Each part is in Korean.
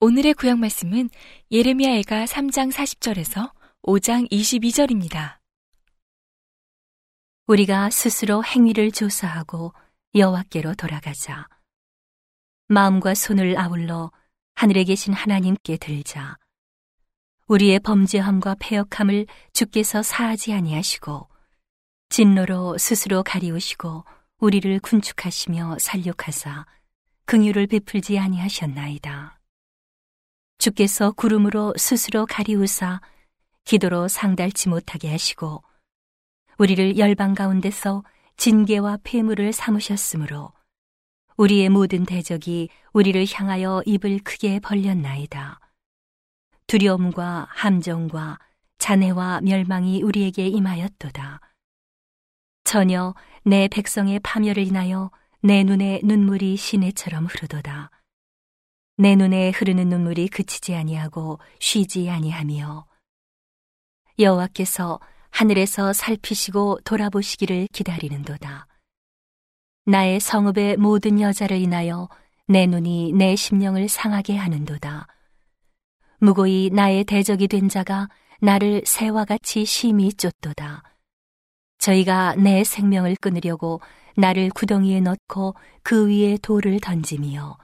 오늘의 구약 말씀은 예레미야애가 3장 40절에서 5장 22절입니다. 우리가 스스로 행위를 조사하고 여호와께로 돌아가자. 마음과 손을 아울러 하늘에 계신 하나님께 들자. 우리의 범죄함과 패역함을 주께서 사하지 아니하시고 진노로 스스로 가리우시고 우리를 군축하시며 살육하사 긍휼을 베풀지 아니하셨나이다. 주께서 구름으로 스스로 가리우사 기도로 상달치 못하게 하시고 우리를 열방 가운데서 징계와 폐물을 삼으셨으므로 우리의 모든 대적이 우리를 향하여 입을 크게 벌렸나이다. 두려움과 함정과 잔해와 멸망이 우리에게 임하였도다. 전혀 내 백성의 파멸을 인하여 내 눈에 눈물이 시내처럼 흐르도다. 내 눈에 흐르는 눈물이 그치지 아니하고 쉬지 아니하며 여호와께서 하늘에서 살피시고 돌아보시기를 기다리는도다. 나의 성읍의 모든 여자를 인하여 내 눈이 내 심령을 상하게 하는도다. 무고히 나의 대적이 된 자가 나를 새와 같이 심히 쫓도다. 저희가 내 생명을 끊으려고 나를 구덩이에 넣고 그 위에 돌을 던짐이요.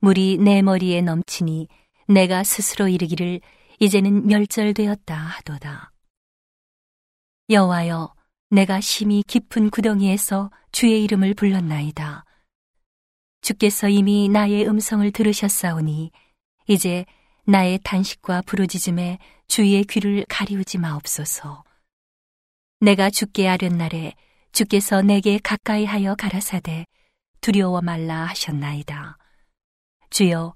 물이 내 머리에 넘치니 내가 스스로 이르기를 이제는 멸절되었다 하도다. 여호와여, 내가 심히 깊은 구덩이에서 주의 이름을 불렀나이다. 주께서 이미 나의 음성을 들으셨사오니 이제 나의 단식과 부르짖음에 주의 귀를 가리우지 마옵소서. 내가 죽게 아른 날에 주께서 내게 가까이 하여 가라사대 두려워 말라 하셨나이다. 주여,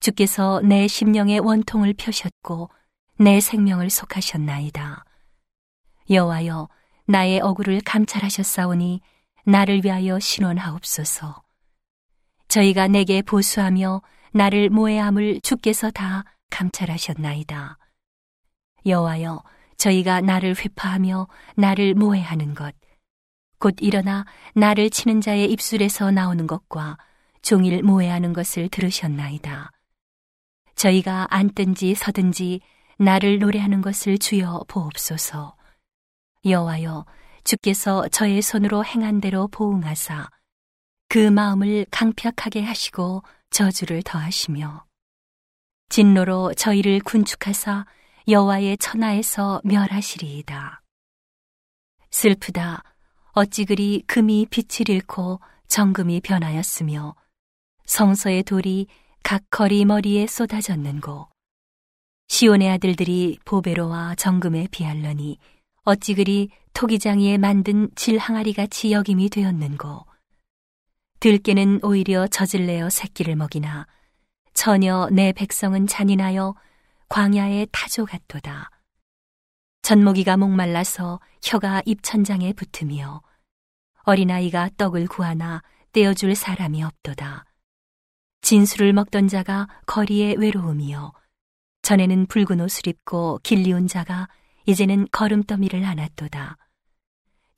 주께서 내 심령의 원통을 펴셨고 내 생명을 속하셨나이다. 여호와여, 나의 억울을 감찰하셨사오니 나를 위하여 신원하옵소서. 저희가 내게 보수하며 나를 모해함을 주께서 다 감찰하셨나이다. 여호와여, 저희가 나를 회파하며 나를 모해하는 것, 곧 일어나 나를 치는 자의 입술에서 나오는 것과 종일 모해하는 것을 들으셨나이다. 저희가 앉든지 서든지 나를 노래하는 것을 주여 보옵소서. 여호와여, 주께서 저의 손으로 행한 대로 보응하사 그 마음을 강팍하게 하시고 저주를 더하시며 진노로 저희를 군축하사 여호와의 천하에서 멸하시리이다. 슬프다. 어찌 그리 금이 빛을 잃고 정금이 변하였으며 성서의 돌이 각 거리 머리에 쏟아졌는고 시온의 아들들이 보베로와 정금에 비할러니 어찌 그리 토기장이에 만든 질항아리 같이 여김이 되었는고 들깨는 오히려 젖을 내어 새끼를 먹이나 전혀 내 백성은 잔인하여 광야의 타조 같도다. 젖먹이가 목말라서 혀가 입천장에 붙으며 어린아이가 떡을 구하나 떼어줄 사람이 없도다. 진수를 먹던 자가 거리에 외로움이요. 전에는 붉은 옷을 입고 길리온 자가 이제는 걸음더미를 안았도다.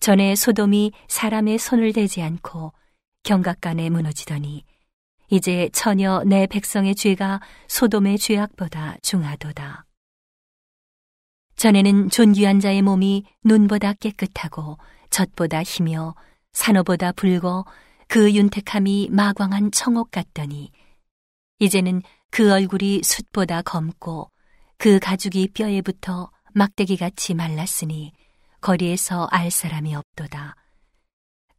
전에 소돔이 사람의 손을 대지 않고 경각간에 무너지더니 이제 전혀 내 백성의 죄가 소돔의 죄악보다 중하도다. 전에는 존귀한 자의 몸이 눈보다 깨끗하고 젖보다 희며 산호보다 붉어 그 윤택함이 마광한 청옥 같더니 이제는 그 얼굴이 숯보다 검고 그 가죽이 뼈에 붙어 막대기같이 말랐으니 거리에서 알 사람이 없도다.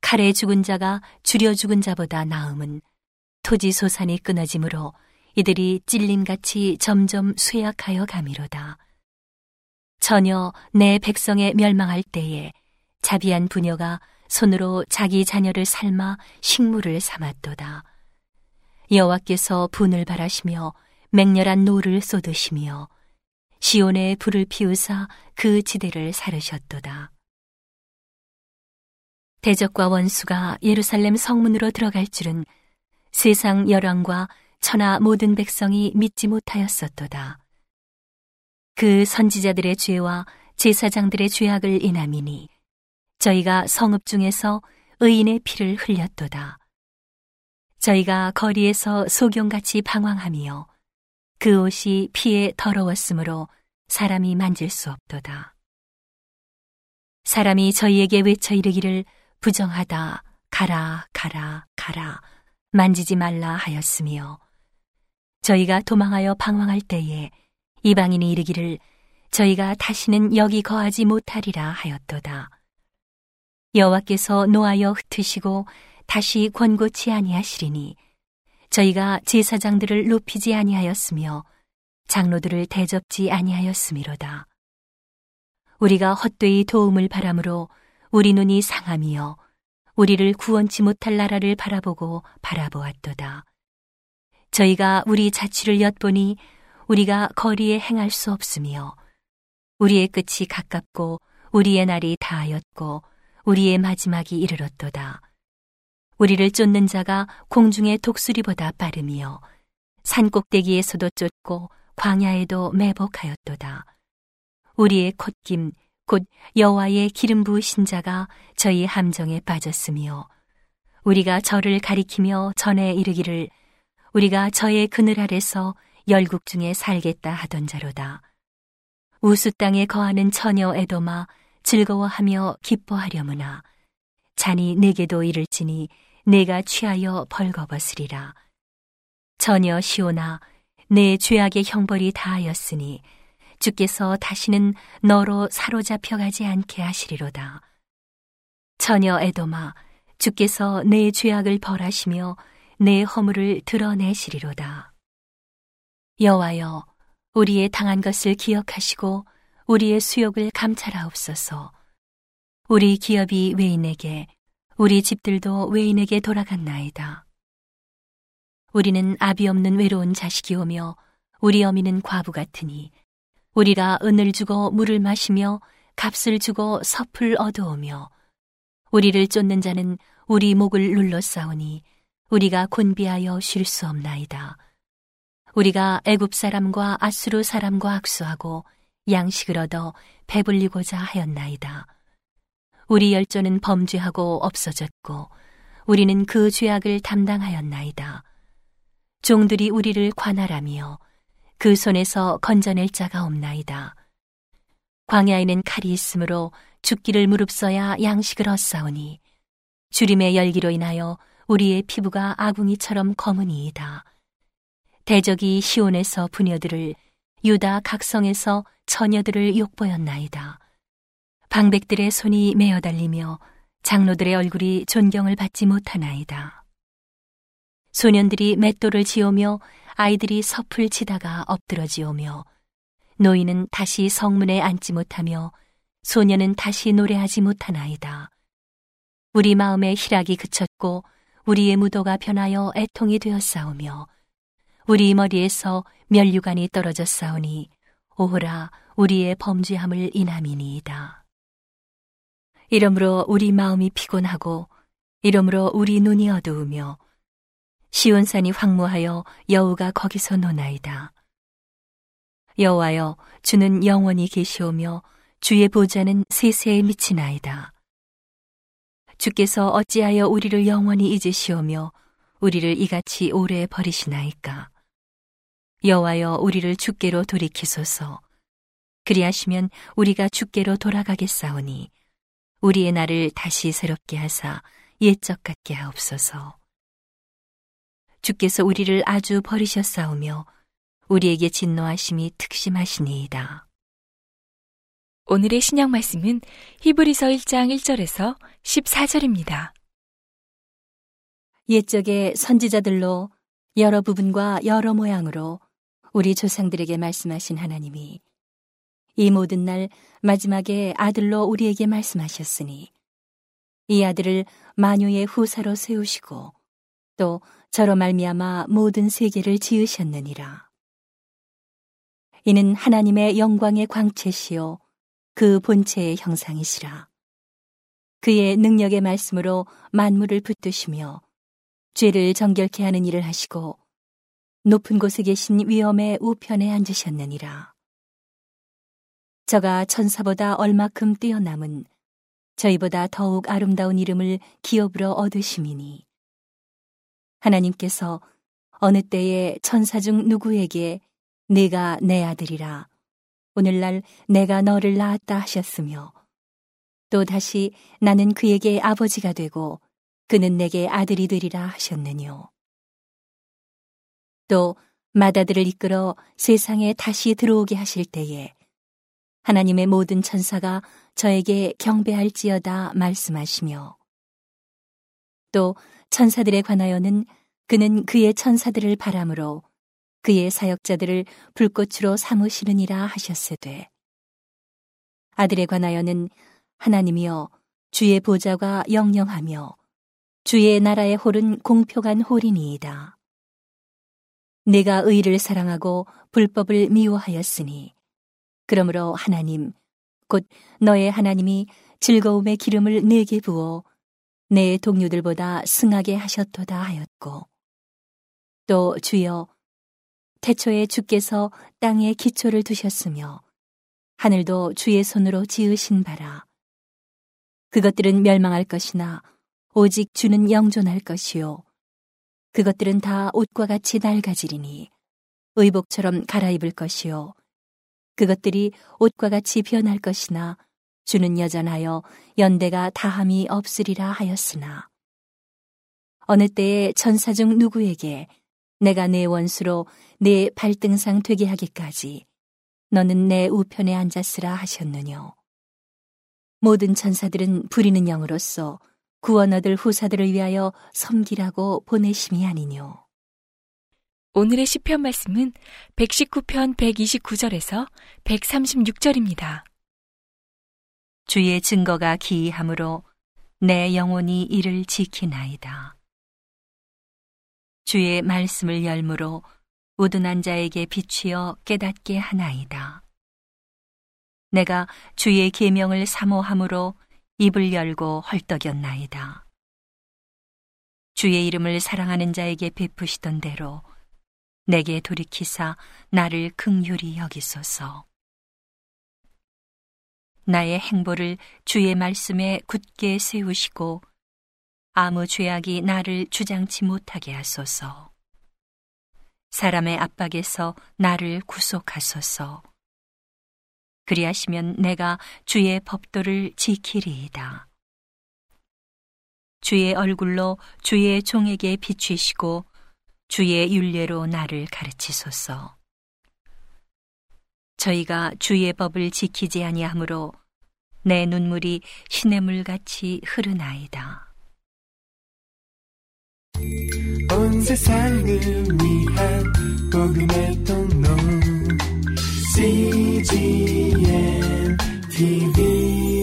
칼에 죽은 자가 주려 죽은 자보다 나음은 토지 소산이 끊어짐으로 이들이 찔림같이 점점 쇠약하여 감이로다. 처녀 내 백성의 멸망할 때에 자비한 부녀가 손으로 자기 자녀를 삶아 식물을 삼았도다. 여호와께서 분을 발하시며 맹렬한 노를 쏟으시며 시온에 불을 피우사 그 지대를 사르셨도다. 대적과 원수가 예루살렘 성문으로 들어갈 줄은 세상 열왕과 천하 모든 백성이 믿지 못하였었도다. 그 선지자들의 죄와 제사장들의 죄악을 인함이니 저희가 성읍 중에서 의인의 피를 흘렸도다. 저희가 거리에서 소경같이 방황하며 그 옷이 피에 더러웠으므로 사람이 만질 수 없도다. 사람이 저희에게 외쳐 이르기를 부정하다, 가라, 가라, 가라, 만지지 말라 하였으며 저희가 도망하여 방황할 때에 이방인이 이르기를 저희가 다시는 여기 거하지 못하리라 하였도다. 여호와께서 노하여 흩으시고 다시 권고치 아니하시리니 저희가 제사장들을 높이지 아니하였으며 장로들을 대접지 아니하였음이로다. 우리가 헛되이 도움을 바람으로 우리 눈이 상함이여 우리를 구원치 못할 나라를 바라보고 바라보았도다. 저희가 우리 자취를 엿보니 우리가 거리에 행할 수 없으며 우리의 끝이 가깝고 우리의 날이 다하였고 우리의 마지막이 이르렀도다. 우리를 쫓는 자가 공중의 독수리보다 빠르며 산 꼭대기에서도 쫓고 광야에도 매복하였도다. 우리의 콧김 곧 여호와의 기름 부으신 자가 저희 함정에 빠졌으며 우리가 저를 가리키며 전에 이르기를 우리가 저의 그늘 아래서 열국 중에 살겠다 하던 자로다. 우수 땅에 거하는 처녀 에도마 즐거워하며 기뻐하려무나 잔이 내게도 이를지니 내가 취하여 벌거벗으리라. 전혀 시오나 내 죄악의 형벌이 다하였으니 주께서 다시는 너로 사로잡혀 가지 않게 하시리로다. 전혀 에도마 주께서 내 죄악을 벌하시며 내 허물을 드러내시리로다. 여호와여 우리의 당한 것을 기억하시고 우리의 수욕을 감찰하옵소서. 우리 기업이 외인에게 우리 집들도 외인에게 돌아갔나이다. 우리는 아비 없는 외로운 자식이 오며 우리 어미는 과부 같으니 우리가 은을 주고 물을 마시며 값을 주고 섭을 얻어오며 우리를 쫓는 자는 우리 목을 눌러 싸우니 우리가 곤비하여 쉴 수 없나이다. 우리가 애굽 사람과 아수르 사람과 악수하고 양식을 얻어 배불리고자 하였나이다. 우리 열조는 범죄하고 없어졌고 우리는 그 죄악을 담당하였나이다. 종들이 우리를 관할하며 그 손에서 건져낼 자가 없나이다. 광야에는 칼이 있으므로 죽기를 무릅써야 양식을 얻사오니 주림의 열기로 인하여 우리의 피부가 아궁이처럼 검은이이다. 대적이 시온에서 부녀들을 유다 각성에서 처녀들을 욕보였나이다. 방백들의 손이 메어 달리며 장로들의 얼굴이 존경을 받지 못하나이다. 소년들이 맷돌을 지오며 아이들이 섭을 치다가 엎드러지오며 노인은 다시 성문에 앉지 못하며 소년은 다시 노래하지 못하나이다. 우리 마음의 희락이 그쳤고 우리의 무도가 변하여 애통이 되었사오며 우리 머리에서 멸류관이 떨어졌사오니 오호라 우리의 범죄함을 인함이니이다. 이러므로 우리 마음이 피곤하고 이러므로 우리 눈이 어두우며 시온산이 황무하여 여우가 거기서 노나이다. 여호와여 주는 영원히 계시오며 주의 보좌는 세세에 미치나이다. 주께서 어찌하여 우리를 영원히 잊으시오며 우리를 이같이 오래 버리시나이까. 여호와여 우리를 주께로 돌이키소서. 그리하시면 우리가 주께로 돌아가겠사오니 우리의 날을 다시 새롭게 하사 옛적 같게 하옵소서. 주께서 우리를 아주 버리셨사오며 우리에게 진노하심이 특심하시니이다. 오늘의 신약 말씀은 히브리서 1장 1절에서 14절입니다. 옛적의 선지자들로 여러 부분과 여러 모양으로 우리 조상들에게 말씀하신 하나님이 이 모든 날 마지막에 아들로 우리에게 말씀하셨으니 이 아들을 마녀의 후사로 세우시고 또 저로 말미암아 모든 세계를 지으셨느니라. 이는 하나님의 영광의 광채시요 그 본체의 형상이시라. 그의 능력의 말씀으로 만물을 붙드시며 죄를 정결케 하는 일을 하시고 높은 곳에 계신 위엄의 우편에 앉으셨느니라. 저가 천사보다 얼마큼 뛰어남은 저희보다 더욱 아름다운 이름을 기업으로 얻으심이니 하나님께서 어느 때에 천사 중 누구에게 네가 내 아들이라 오늘날 내가 너를 낳았다 하셨으며 또 다시 나는 그에게 아버지가 되고 그는 내게 아들이 되리라 하셨느뇨. 또 마다들을 이끌어 세상에 다시 들어오게 하실 때에 하나님의 모든 천사가 저에게 경배할지어다 말씀하시며 또 천사들에 관하여는 그는 그의 천사들을 바람으로 그의 사역자들을 불꽃으로 삼으시느니라 하셨으되 아들에 관하여는 하나님이여 주의 보좌가 영영하며 주의 나라의 홀은 공평한 홀이니이다. 내가 의를 사랑하고 불법을 미워하였으니 그러므로 하나님 곧 너의 하나님이 즐거움의 기름을 내게 부어 내 동료들보다 승하게 하셨도다 하였고 또 주여 태초에 주께서 땅에 기초를 두셨으며 하늘도 주의 손으로 지으신 바라. 그것들은 멸망할 것이나 오직 주는 영존할 것이요. 그것들은 다 옷과 같이 낡아지리니 의복처럼 갈아입을 것이요. 그것들이 옷과 같이 변할 것이나 주는 여전하여 연대가 다함이 없으리라 하였으나 어느 때에 천사 중 누구에게 내가 내 원수로 내 발등상 되게 하기까지 너는 내 우편에 앉았으라 하셨느뇨. 모든 천사들은 부리는 영으로서 구원 얻을 후사들을 위하여 섬기라고 보내심이 아니뇨. 오늘의 시편 말씀은 119편 129절에서 136절입니다. 주의 증거가 기이함으로 내 영혼이 이를 지키나이다. 주의 말씀을 열무로 우둔한 자에게 비추어 깨닫게 하나이다. 내가 주의 계명을 사모함으로 입을 열고 헐떡였나이다. 주의 이름을 사랑하는 자에게 베푸시던 대로 내게 돌이키사 나를 극률히 여기소서. 나의 행보를 주의 말씀에 굳게 세우시고 아무 죄악이 나를 주장치 못하게 하소서. 사람의 압박에서 나를 구속하소서. 그리하시면 내가 주의 법도를 지키리이다. 주의 얼굴로 주의 종에게 비추시고 주의 윤례로 나를 가르치소서. 저희가 주의 법을 지키지 아니하므로 내 눈물이 시냇물 같이 흐르나이다. 온 세상을 위한 복음의 통로 CGM TV